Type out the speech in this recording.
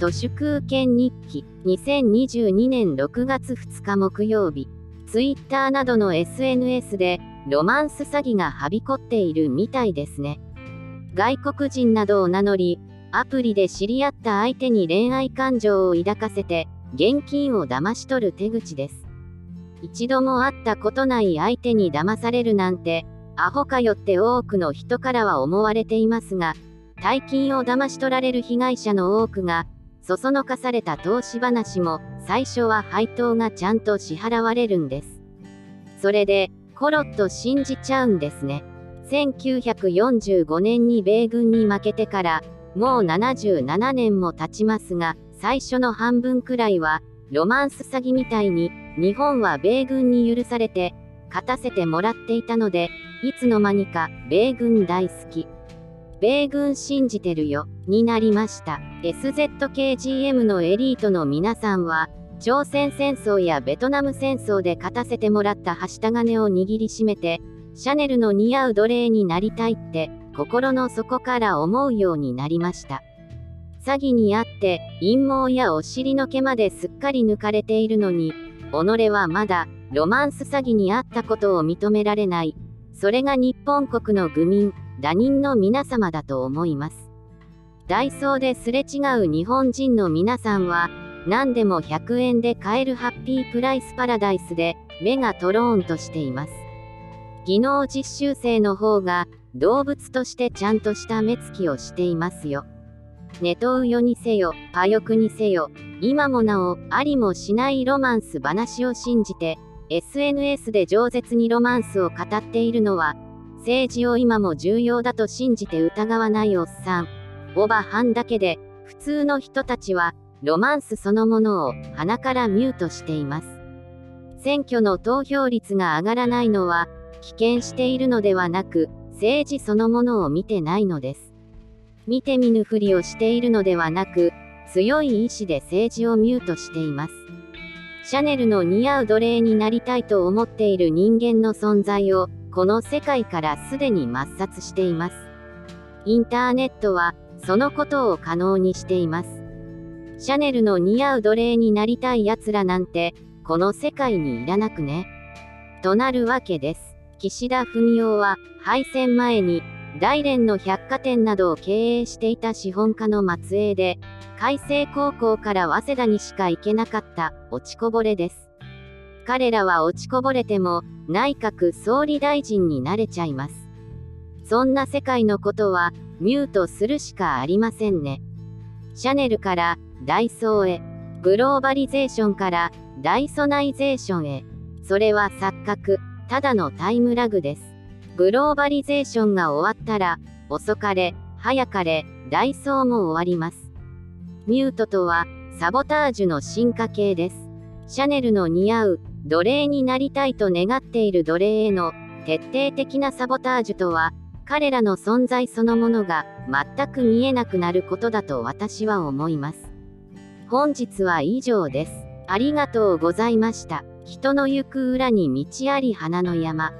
都市空権日記2022年6月2日木曜日。ツイッターなどの SNS でロマンス詐欺がはびこっているみたいですね。外国人などを名乗りアプリで知り合った相手に恋愛感情を抱かせて現金を騙し取る手口です。一度も会ったことない相手に騙されるなんてアホかよって多くの人からは思われていますが大金を騙し取られる被害者の多くがそそのかされた投資話も最初は配当がちゃんと支払われるんです。それでコロッと信じちゃうんですね。1945年に米軍に負けてからもう77年も経ちますが最初の半分くらいはロマンス詐欺みたいに日本は米軍に許されて勝たせてもらっていたのでいつの間にか米軍大好き。米軍信じてるよになりました。SZKGM のエリートの皆さんは朝鮮戦争やベトナム戦争で勝たせてもらったはした金を握りしめてシャネルの似合う奴隷になりたいって心の底から思うようになりました。詐欺にあって陰謀やお尻の毛まですっかり抜かれているのに己はまだロマンス詐欺にあったことを認められない。それが日本国の愚民。打人の皆様だと思います。ダイソーですれ違う日本人の皆さんは、何でも100円で買えるハッピープライスパラダイスで、目がトローンとしています。技能実習生の方が、動物としてちゃんとした目つきをしていますよ。ネトウヨにせよ、パヨクにせよ、今もなお、ありもしないロマンス話を信じて、SNS で饒舌にロマンスを語っているのは、政治を今も重要だと信じて疑わないおっさん。オバハンだけで、普通の人たちは、ロマンスそのものを鼻からミュートしています。選挙の投票率が上がらないのは、棄権しているのではなく、政治そのものを見てないのです。見て見ぬふりをしているのではなく、強い意志で政治をミュートしています。シャネルの似合う奴隷になりたいと思っている人間の存在をこの世界からすでに抹殺しています。インターネットは、そのことを可能にしています。シャネルの似合う奴隷になりたい奴らなんて、この世界にいらなくね。となるわけです。岸田文雄は、敗戦前に、大連の百貨店などを経営していた資本家の末裔で、海星高校から早稲田にしか行けなかった落ちこぼれです。彼らは落ちこぼれても内閣総理大臣になれちゃいます。そんな世界のことはミュートするしかありませんね。シャネルからダイソーへ、グローバリゼーションからダイソナイゼーションへ。それは錯覚、ただのタイムラグです。グローバリゼーションが終わったら、遅かれ、早かれ、ダイソーも終わります。ミュートとは、サボタージュの進化系です。シャネルの似合う奴隷になりたいと願っている奴隷への徹底的なサボタージュとは、彼らの存在そのものが全く見えなくなることだと私は思います。本日は以上です。ありがとうございました。人の行く裏に道あり花の山。